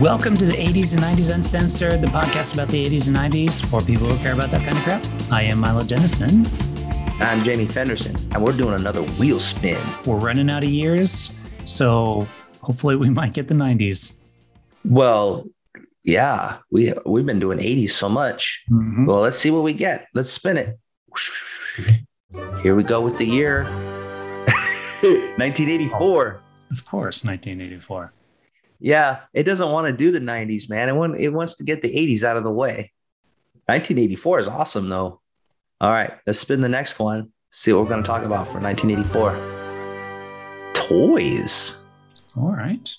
Welcome to the 80s and 90s Uncensored, the podcast about the 80s and 90s for people who care about that kind of crap. I am Milo Dennison. I'm Jamie Fenderson, and we're doing another wheel spin. We're running out of years, so hopefully we might get the 90s. Well, yeah, we we've been doing 80s so much. Mhm. Well, let's see what we get. Let's spin it. Here we go with the year 1984. Of course, 1984. Yeah, it doesn't want to do the 90s, man. It, want, it wants to get the 80s out of the way. 1984 is awesome, though. All right, let's spin the next one. See what we're going to talk about for 1984. Toys. All right.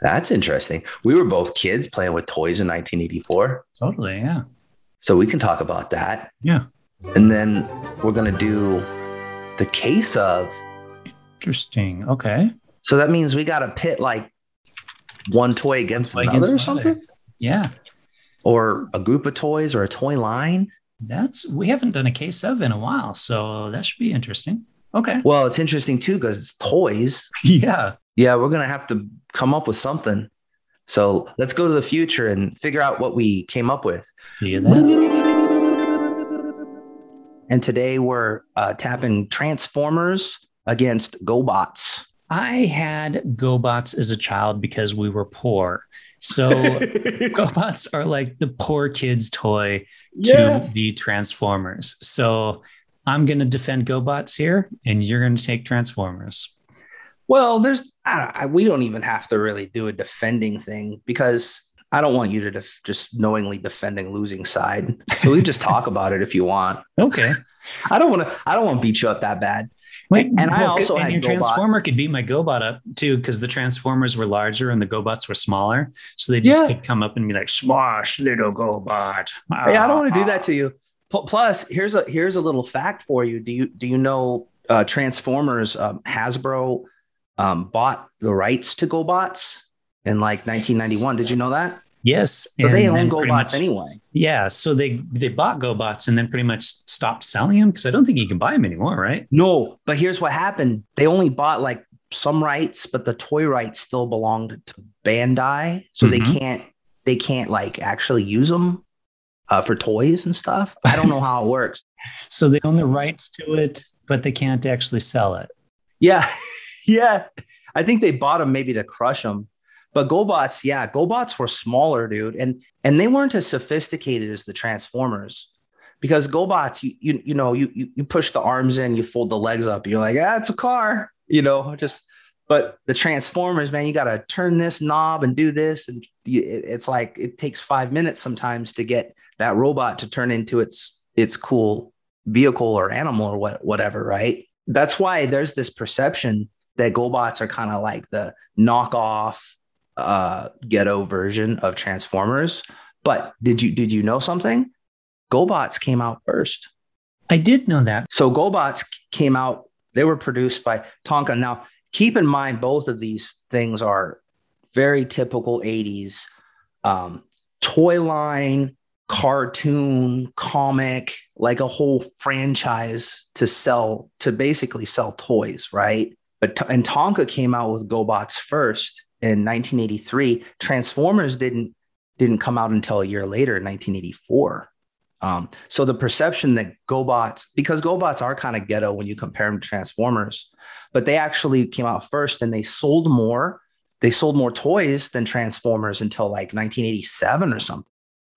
That's interesting. We were both kids playing with toys in 1984. Totally. Yeah. So we can talk about that. Yeah. And then we're going to do the case of. Interesting. Okay. So that means we got to pit like one toy against Like another or something, another. Yeah. or a group of toys or a toy line. That's, we haven't done a case of in a while, so that should be interesting. Okay. Well, it's interesting too because it's toys. Yeah. Yeah, we're going to have to come up with something. So let's go to the future and figure out what we came up with. See you then. And today we're uh, tapping Transformers against GoBots. I had GoBots as a child because we were poor. So GoBots are like the poor kid's toy to Yeah. the Transformers. So I'm going to defend GoBots here, and you're going to take Transformers. Well, there's I, I, we don't even have to really do a defending thing because I don't want you to def- just knowingly defending losing side. So we just talk about it if you want. Okay. I don't want to. I don't want to beat you up that bad. Wait, And I also and had your GoBots. Transformer could beat my GoBot up too, because the Transformers were larger and the GoBots were smaller. So they just Yeah. could come up and be like, "Smash, little GoBot." Hey, I don't want to do that to you. Pl- Plus, here's a here's a little fact for you. Do you do you know uh, Transformers? Um, Hasbro um, bought the rights to GoBots in like 1991. Did you know that? Yes, So they own GoBots much- anyway. Yeah, so they they bought GoBots and then pretty much stopped selling them because I don't think you can buy them anymore, right? No, but here's what happened. They only bought like some rights, but the toy rights still belonged to Bandai, so they Mhm. can't they can't like actually use them uh, for toys and stuff. I don't know how it works. So they own the rights to it, but they can't actually sell it. Yeah, yeah. I think they bought them maybe to crush them. But GoBots, yeah, GoBots were smaller, dude, and and they weren't as sophisticated as the Transformers. Because GoBots, you you you know, you you, push the arms in, you fold the legs up, you're like, ah, it's a car, you know, just. But the Transformers, man, you got to turn this knob and do this, and you, it- it's like it takes five minutes sometimes to get that robot to turn into its its cool vehicle or animal or what whatever, right? That's why there's this perception that GoBots are kind of like the knockoff uh ghetto version of Transformers. But did you did you know something? GoBots came out first. I did know that. So GoBots came out, they were produced by Tonka. Now, keep in mind both of these things are very typical 80s um, toy line, cartoon, comic, like a whole franchise to sell, to basically sell toys, right? But and Tonka came out with GoBots first in 1983. Transformers didn't didn't come out until a year later 1984. Um, so the perception that GoBots, because GoBots are kind of ghetto when you compare them to Transformers, but they actually came out first and they sold more. They sold more toys than Transformers until like 1987 or something.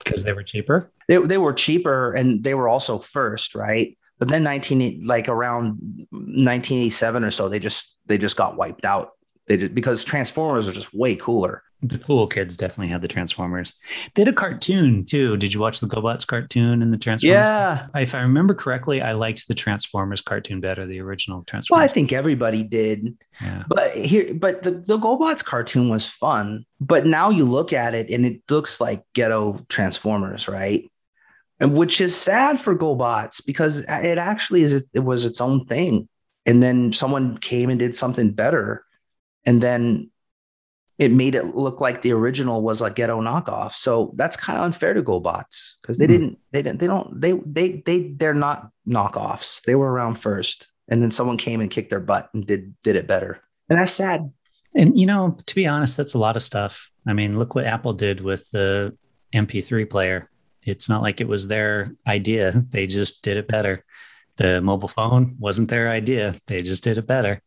because they were cheaper. They, they were cheaper and they were also first, right? But then 19 like around 1987 or so, they just they just got wiped out. They did because Transformers are just way cooler. The cool kids definitely had the Transformers. They had a cartoon too. Did you watch the GoBots cartoon and the Transformers? Yeah. If I remember correctly, I liked the Transformers cartoon better, the original Transformers. Well, I think everybody did. yeah. But here, but the, the GoBots cartoon was fun. But now you look at it and it looks like ghetto Transformers, right? And which is sad for GoBots because it actually is it was its own thing. And then someone came and did something better. And then it made it look like the original was a ghetto knockoff. So that's kind of unfair to GoBots because they Hmm. didn't, they didn't, they don't, they, they, they, they're not knockoffs. They were around first. And then someone came and kicked their butt and did, did it better. And that's sad. And you know, to be honest, that's a lot of stuff. I mean, look what Apple did with the MP3 player. It's not like it was their idea. They just did it better. The mobile phone wasn't their idea. They just did it better.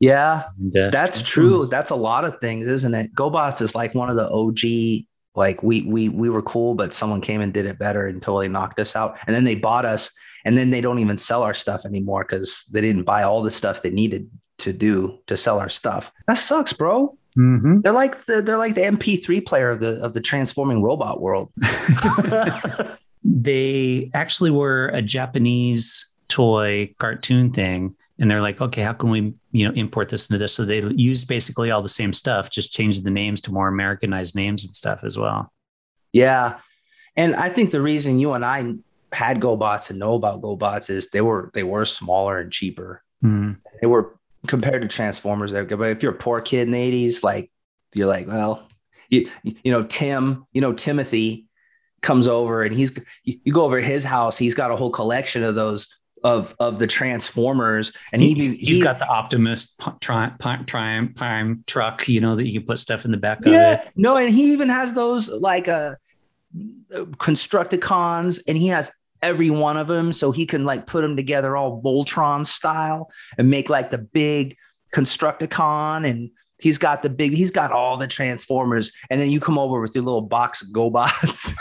Yeah, and, uh, that's true. That's a lot of things, isn't it? GoBots is like one of the OG. Like we we we were cool, but someone came and did it better and totally knocked us out. And then they bought us, and then they don't even sell our stuff anymore because they didn't buy all the stuff they needed to do to sell our stuff. That sucks, bro. Mm-hmm. They're like the they're like the MP3 player of the of the transforming robot world. they actually were a Japanese toy cartoon thing and they're like okay how can we you know import this into this? So they used basically all the same stuff just changed the names to more americanized names and stuff as well. Yeah. And i think the reason you and i had gobots and know about gobots is they were they were smaller and cheaper. Mm. they were compared to transformers but if you're a poor kid in the 80s like you're like well you, you know tim you know timothy comes over and he's you go over his house he's got a whole collection of those of of the Transformers, and he, he's, he's got the Optimus Prime Prime Prime truck, you know, that you can put stuff in the back yeah, of it. No, and he even has those like uh Constructicons, and he has every one of them, so he can like put them together all Voltron style and make like the big Constructicon and He's got the big, he's got all the transformers. And then you come over with your little box of GoBots.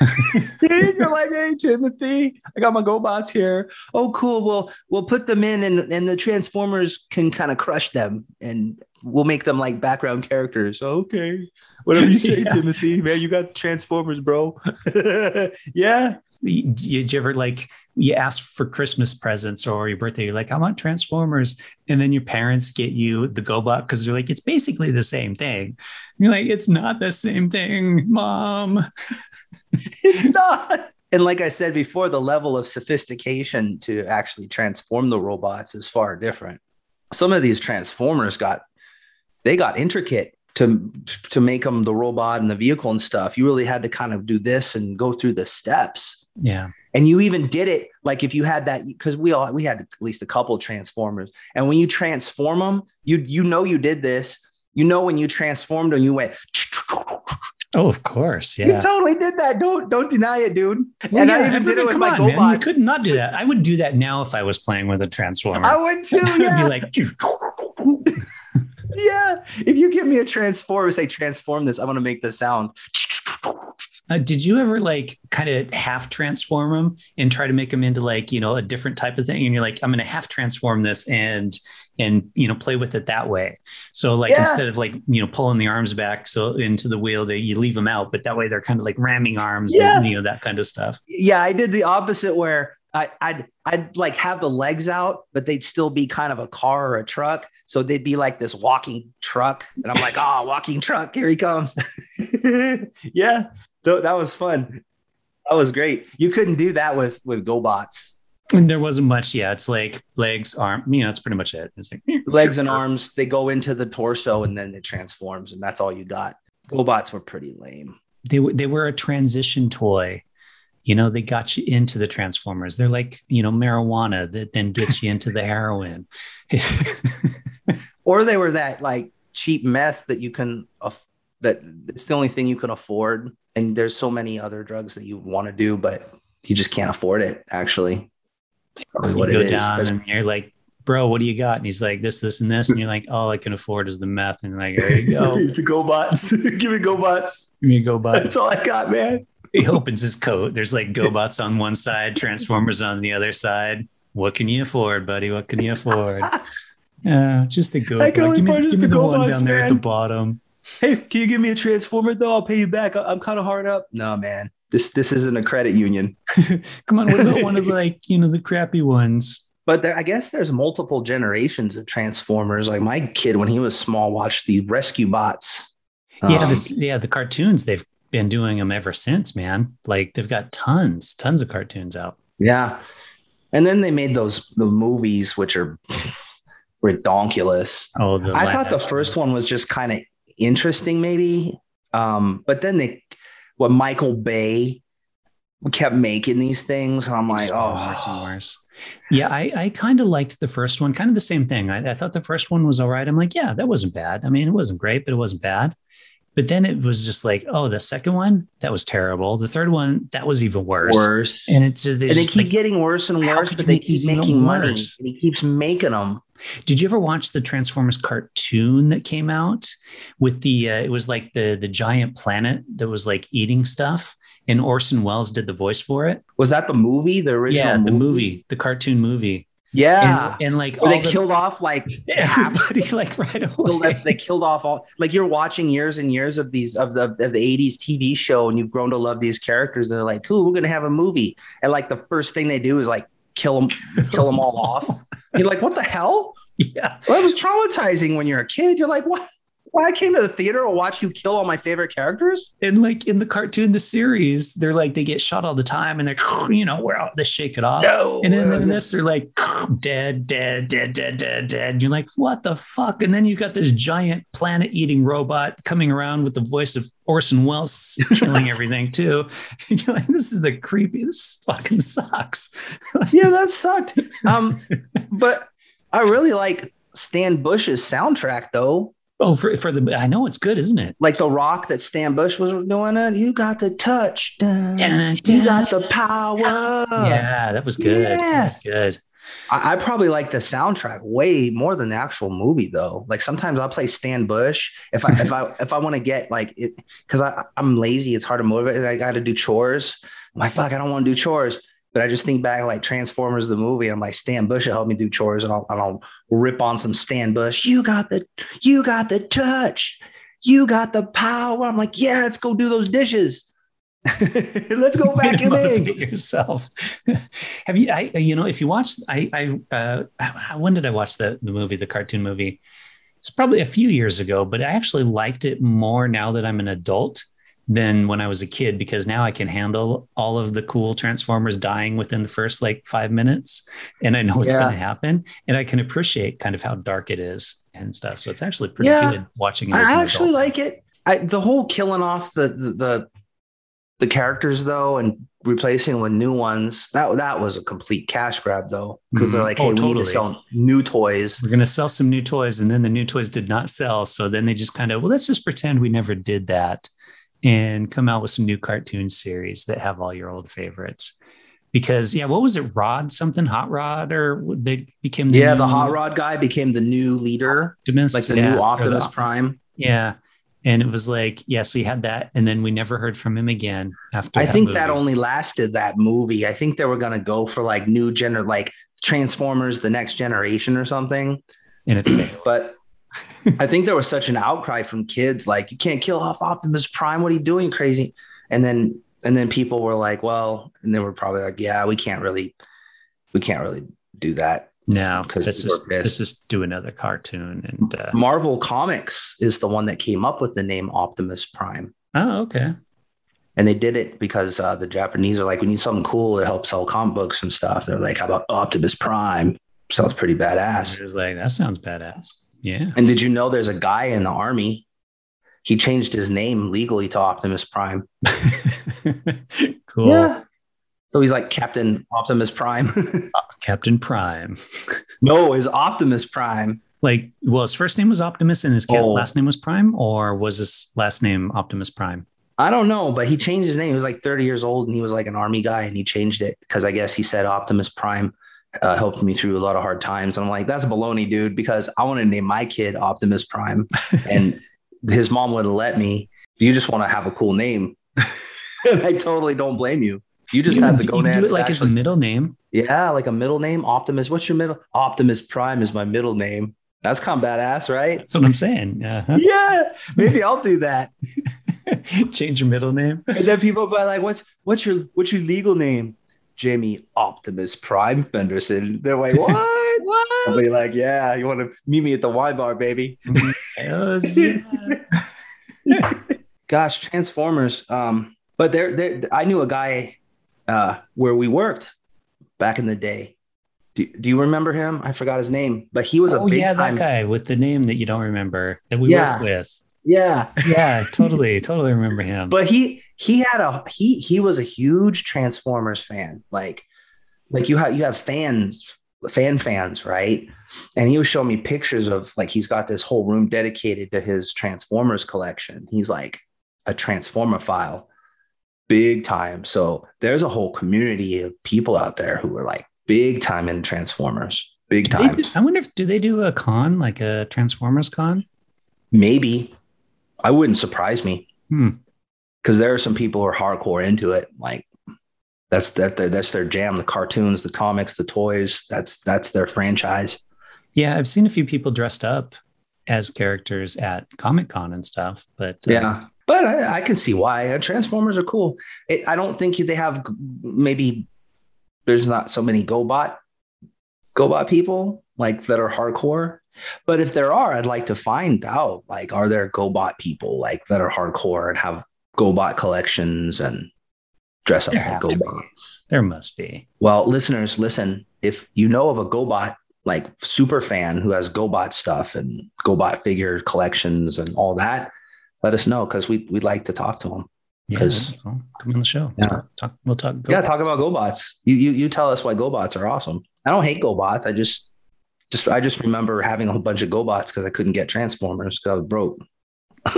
You're like, hey, Timothy, I got my GoBots here. Oh, cool. Well, we'll put them in and, and the transformers can kind of crush them and we'll make them like background characters. Okay. Whatever you say, yeah. Timothy. Man, you got transformers, bro. yeah. Did you ever like you ask for Christmas presents or your birthday? You're like, I want Transformers, and then your parents get you the GoBot because they're like, it's basically the same thing. And you're like, it's not the same thing, mom. it's not. And like I said before, the level of sophistication to actually transform the robots is far different. Some of these transformers got they got intricate to to make them the robot and the vehicle and stuff. You really had to kind of do this and go through the steps yeah. And you even did it like if you had that because we all we had at least a couple transformers, and when you transform them, you you know you did this. You know when you transformed them, you went. Oh, of course, yeah. You totally did that. Don't don't deny it, dude. Well, and yeah, I even did it with my on, man. You could not do that. I would do that now if I was playing with a transformer. I would too. Yeah. I'd be like. yeah. If you give me a transformer, say transform this, I want to make the sound. Uh, did you ever like kind of half transform them and try to make them into like you know a different type of thing? And you're like, I'm going to half transform this and and you know play with it that way. So like yeah. instead of like you know pulling the arms back so into the wheel, that you leave them out, but that way they're kind of like ramming arms, yeah. and, you know that kind of stuff. Yeah, I did the opposite where I, I'd I'd like have the legs out, but they'd still be kind of a car or a truck. So they'd be like this walking truck, and I'm like, oh, walking truck, here he comes. yeah, th- that was fun. That was great. You couldn't do that with with GoBots. And there wasn't much. Yeah, it's like legs, arm. You know, that's pretty much it. It's like legs and arms. They go into the torso, and then it transforms, and that's all you got. GoBots were pretty lame. They they were a transition toy you know they got you into the transformers they're like you know marijuana that then gets you into the heroin or they were that like cheap meth that you can that it's the only thing you can afford and there's so many other drugs that you want to do but you just can't afford it actually probably what you go down and you're like bro what do you got and he's like this this and this and you're like all i can afford is the meth and like there you go the GoBots give me GoBots give me GoBots that's all i got man he opens his coat. There's like GoBots on one side, Transformers on the other side. What can you afford, buddy? What can you afford? Yeah, just the GoBot. Give me, give me the, the one down man. there at the bottom. Hey, can you give me a Transformer though? I'll pay you back. I'm kind of hard up. No, man. This this isn't a credit union. Come on, what about one of the, like you know the crappy ones? But there, I guess there's multiple generations of Transformers. Like my kid, when he was small, watched the Rescue Bots. Yeah, um, this, yeah, the cartoons they've been doing them ever since, man. Like they've got tons, tons of cartoons out. Yeah. And then they made those the movies which are redonkulous. Oh, I thought the first one was just kind of interesting, maybe. Um, but then they what Michael Bay kept making these things, and I'm like, oh, worse and worse. Yeah, I, I kind of liked the first one, kind of the same thing. I, I, thought the first one was all right. I'm like, yeah, that wasn't bad. I mean, it wasn't great, but it wasn't bad. But then it was just like, oh, the second one that was terrible. The third one that was even worse. Worse. And it's just, and they keep like, getting worse and worse, but they keep making money. And he keeps making them. Did you ever watch the Transformers cartoon that came out with the? Uh, it was like the the giant planet that was like eating stuff, and Orson Welles did the voice for it. Was that the movie? The original? Yeah, the movie, the cartoon movie. Yeah, and, and like they the, killed off like everybody, like right away. They killed off all like you're watching years and years of these of the of the '80s TV show, and you've grown to love these characters. And they're like, "Cool, we're gonna have a movie," and like the first thing they do is like kill them, kill them all off. You're like, "What the hell?" Yeah, well, that was traumatizing when you're a kid. You're like, "What?" Why I came to the theater to watch you kill all my favorite characters. And like in the cartoon, the series, they're like they get shot all the time, and they're you know we're out, they shake it off. No. And then in this, they're like dead, dead, dead, dead, dead, dead. And you're like, what the fuck? And then you got this giant planet-eating robot coming around with the voice of Orson Welles killing everything too. And you're like, this is the creepy. This fucking sucks. yeah, that sucked. Um, but I really like Stan Bush's soundtrack though. Oh, for, for the I know it's good, isn't it? Like the rock that Stan Bush was doing it. You got the touch. Dun, dun, dun, you got the power. Yeah, that was good. Yeah. That was good. I, I, probably like the soundtrack way more than the actual movie though. Like sometimes I'll play Stan Bush if I if I if I want to get like it because I I'm lazy. It's hard to motivate. I got to do chores. I'm like fuck, I don't want to do chores. But I just think back like Transformers the movie. I'm like Stan Bush will help me do chores, and I'll, and I'll rip on some Stan Bush. You got the you got the touch. You got the power. I'm like, yeah, let's go do those dishes. let's go back in yourself. Have you? I you know if you watch, I I uh, when did I watch the the movie, the cartoon movie? It's probably a few years ago, but I actually liked it more now that I'm an adult than when I was a kid because now I can handle all of the cool Transformers dying within the first like five minutes, and I know what's yeah. going to happen, and I can appreciate kind of how dark it is and stuff. So it's actually pretty yeah. good watching it. I actually like it. I, the whole killing off the, the the the characters though and replacing with new ones that that was a complete cash grab though because mm-hmm. they're like hey oh, we totally. need to sell new toys we're going to sell some new toys and then the new toys did not sell so then they just kind of well let's just pretend we never did that and come out with some new cartoon series that have all your old favorites. Because yeah, what was it? Rod something, Hot Rod, or they became the yeah, new, the Hot Rod guy became the new leader, Optimus, like the yeah, new Optimus the, Prime. Yeah, and it was like yes, we had that, and then we never heard from him again after. I that think movie. that only lasted that movie. I think they were gonna go for like new gener, like Transformers: The Next Generation or something, and it failed. but I think there was such an outcry from kids, like you can't kill off Optimus Prime. What are you doing, crazy? And then and then people were like, well, and they were probably like, yeah, we can't really, we can't really do that. No, because this is this is do another cartoon and uh... Marvel Comics is the one that came up with the name Optimus Prime. Oh, okay. And they did it because uh, the Japanese are like, we need something cool to help sell comic books and stuff. They're like, how about Optimus Prime? Sounds pretty badass. It was like, that sounds badass. Yeah. And did you know there's a guy in the army? He changed his name legally to Optimus Prime. cool. Yeah. So he's like Captain Optimus Prime. uh, Captain Prime. no, his Optimus Prime. Like, well, his first name was Optimus and his oh. last name was Prime, or was his last name Optimus Prime? I don't know, but he changed his name. He was like 30 years old and he was like an army guy and he changed it because I guess he said Optimus Prime uh, helped me through a lot of hard times. And I'm like, that's baloney, dude, because I want to name my kid Optimus Prime. and his mom wouldn't let me. You just want to have a cool name. and I totally don't blame you. You just you have to go do it like as a middle name. Yeah, like a middle name. Optimus. What's your middle? Optimus Prime is my middle name. That's kind of badass, right? That's what I'm saying. Uh-huh. Yeah, maybe I'll do that. Change your middle name, and then people be like, "What's what's your what's your legal name?" Jamie Optimus Prime Fenderson. They're like, what? what? I'll be like, yeah, you want to meet me at the Y bar, baby? Gosh, Transformers. Um, but there, there, I knew a guy uh, where we worked back in the day. Do, do you remember him? I forgot his name, but he was a oh, big yeah, time that guy with the name that you don't remember that we yeah. worked with. Yeah, yeah, totally, totally remember him. But he he had a he he was a huge Transformers fan. Like like you have you have fans fan fans, right? And he was showing me pictures of like he's got this whole room dedicated to his Transformers collection. He's like a Transformer file, big time. So there's a whole community of people out there who are like big time in Transformers, big time. Do, I wonder if do they do a con like a Transformers con? Maybe. I wouldn't surprise me. Hmm. Because there are some people who are hardcore into it. Like that's that that's their jam. The cartoons, the comics, the toys. That's that's their franchise. Yeah, I've seen a few people dressed up as characters at Comic Con and stuff. But uh, yeah, but I, I, can see why Transformers are cool. It, I don't think they have maybe there's not so many GoBot GoBot people like that are hardcore. But if there are, I'd like to find out like are there GoBot people like that are hardcore and have GoBot collections and dress up like GoBots. There must be. Well, listeners, listen. If you know of a GoBot like super fan who has GoBot stuff and GoBot figure collections and all that, let us know because we we'd like to talk to them. Because yeah, come on the show. Yeah. We'll talk. We'll talk GoBots. Yeah, talk about GoBots. You you you tell us why GoBots are awesome. I don't hate GoBots. I just just I just remember having a whole bunch of GoBots because I couldn't get Transformers because I was broke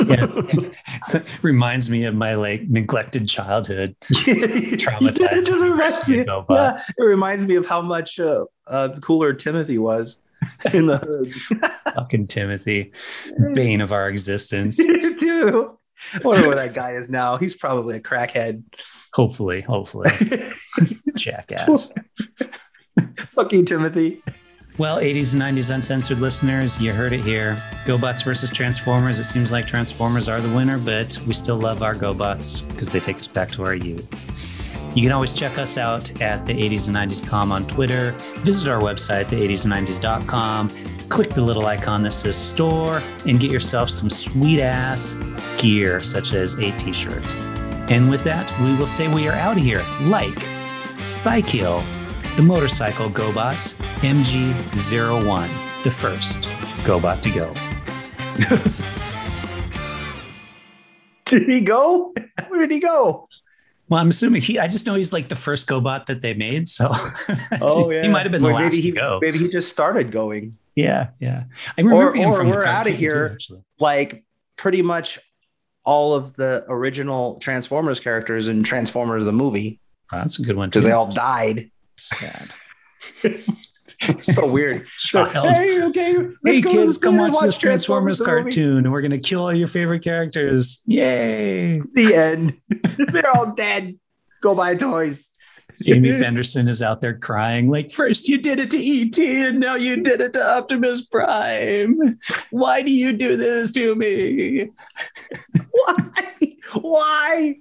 yeah. so reminds me of my like neglected childhood traumatized it, just reminds me, yeah, it reminds me of how much uh, uh, cooler timothy was in the hood. Fucking timothy. Bane of our existence. Dude I wonder where that guy is now. He's probably a crackhead. Hopefully hopefully. Jackass. Fuck you timothy well, 80s and 90s uncensored listeners, you heard it here. GoBots versus Transformers. It seems like Transformers are the winner, but we still love our GoBots because they take us back to our youth. You can always check us out at the 80s and 90s com on Twitter. Visit our website, the80sand90s.com. Click the little icon that says store and get yourself some sweet ass gear, such as a t shirt. And with that, we will say we are out of here like Cy-Kill the motorcycle GoBots MG01, the first GoBot to go. did he go? Where did he go? Well, I'm assuming he. I just know he's like the first GoBot that they made, so oh yeah, he might have been well, the last maybe he, to go. Maybe he just started going. Yeah, yeah. I remember or, him or from we're out of here. Too, like pretty much all of the original Transformers characters in Transformers the movie. Oh, that's a good one too. Because they all died. Sad. so weird. Child. Hey, okay. Hey, kids, come watch, this Transformers, Transformers cartoon, and we're gonna kill all your favorite characters. Yay! The end. They're all dead. Go buy toys. Jamie Fenderson is out there crying, like, first you did it to ET and now you did it to Optimus Prime. Why do you do this to me? Why? Why?